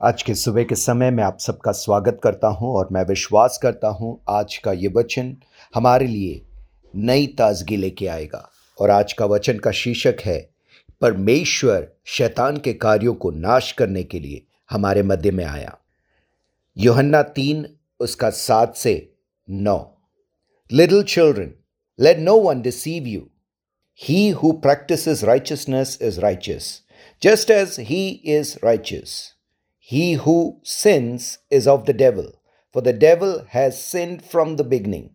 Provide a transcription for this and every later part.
आज के सुबह के समय में आप सबका स्वागत करता हूँ और मैं विश्वास करता हूँ आज का ये वचन हमारे लिए नई ताजगी लेके आएगा। और आज का वचन का शीर्षक है, परमेश्वर शैतान के कार्यों को नाश करने के लिए हमारे मध्य में आया। योहन्ना तीन, उसका सात से नौ। Little children let no one deceive you he who practice righteousness is righteous just as he is righteous. He who sins is of the devil, for the devil has sinned from the beginning.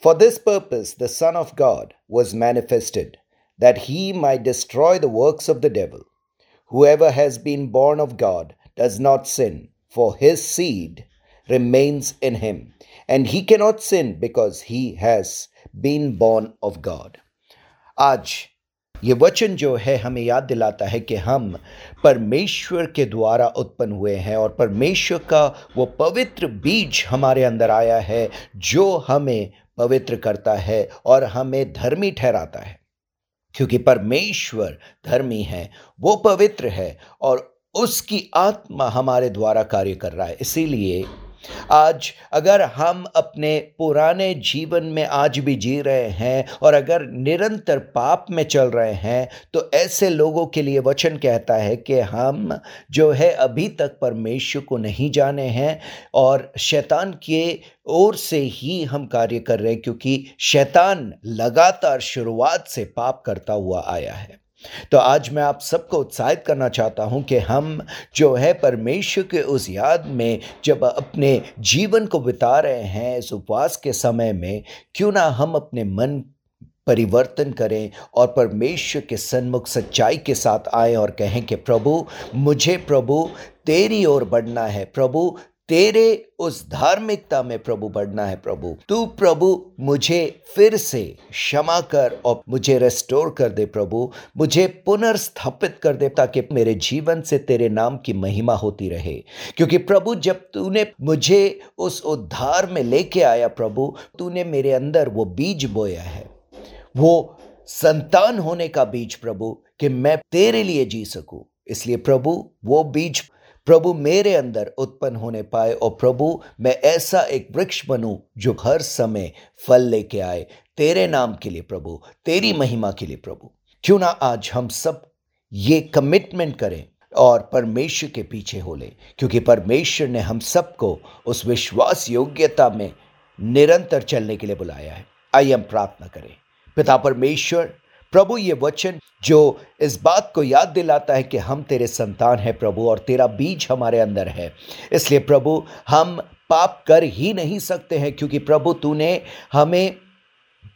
For this purpose the Son of God was manifested, that he might destroy the works of the devil. Whoever has been born of God does not sin, for his seed remains in him, and he cannot sin because he has been born of God. आज ये वचन जो है हमें याद दिलाता है कि हम परमेश्वर के द्वारा उत्पन्न हुए हैं और परमेश्वर का वो पवित्र बीज हमारे अंदर आया है, जो हमें पवित्र करता है और हमें धर्मी ठहराता है। क्योंकि परमेश्वर धर्मी है, वो पवित्र है और उसकी आत्मा हमारे द्वारा कार्य कर रहा है। इसीलिए आज अगर हम अपने पुराने जीवन में आज भी जी रहे हैं और अगर निरंतर पाप में चल रहे हैं तो ऐसे लोगों के लिए वचन कहता है कि हम जो है अभी तक परमेश्वर को नहीं जाने हैं और शैतान के ओर से ही हम कार्य कर रहे हैं, क्योंकि शैतान लगातार शुरुआत से पाप करता हुआ आया है। तो आज मैं आप सबको उत्साहित करना चाहता हूँ कि हम जो है परमेश्वर के उस याद में जब अपने जीवन को बिता रहे हैं, इस उपवास के समय में, क्यों ना हम अपने मन परिवर्तन करें और परमेश्वर के सन्मुख सच्चाई के साथ आए और कहें कि प्रभु, मुझे प्रभु, तेरी ओर बढ़ना है। प्रभु तेरे उस धार्मिकता में प्रभु बढ़ना है प्रभु। तू प्रभु, मुझे फिर से क्षमा कर और मुझे रेस्टोर कर दे प्रभु। मुझे पुनर्स्थापित कर दे ताकि मेरे जीवन से तेरे नाम की महिमा होती रहे। क्योंकि प्रभु, जब तूने मुझे उस उद्धार में लेके आया प्रभु, तूने मेरे अंदर वो बीज बोया है। वो संतान होने का बीज प्रभु, कि मैं तेरे लिए जी सकूँ। इसलिए प्रभु, वो बीज प्रभु मेरे अंदर उत्पन्न होने पाए और प्रभु, मैं ऐसा एक वृक्ष बनूं जो हर समय फल लेके आए। तेरे नाम के लिए प्रभु, तेरी महिमा के लिए प्रभु। क्यों ना आज हम सब ये कमिटमेंट करें और परमेश्वर के पीछे हो ले, क्योंकि परमेश्वर ने हम सबको उस विश्वास योग्यता में निरंतर चलने के लिए बुलाया है। आइए हम प्रार्थना करें। पिता परमेश्वर प्रभु, ये वचन जो इस बात को याद दिलाता है कि हम तेरे संतान हैं प्रभु और तेरा बीज हमारे अंदर है। इसलिए प्रभु, हम पाप कर ही नहीं सकते हैं क्योंकि प्रभु, तूने हमें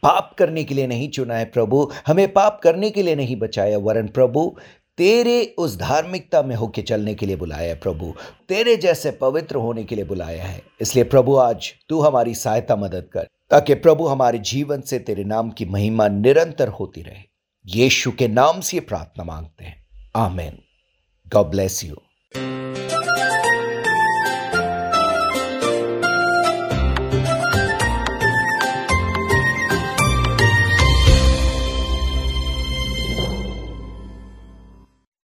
पाप करने के लिए नहीं चुना है प्रभु। हमें पाप करने के लिए नहीं बचाया, वरन प्रभु, तेरे उस धार्मिकता में होके चलने के लिए बुलाया है प्रभु। तेरे जैसे पवित्र होने के लिए बुलाया है। इसलिए प्रभु, आज तू हमारी सहायता मदद कर, ताकि प्रभु हमारे जीवन से तेरे नाम की महिमा निरंतर होती रहे। यीशु के नाम से प्रार्थना मांगते हैं। आमेन। God bless you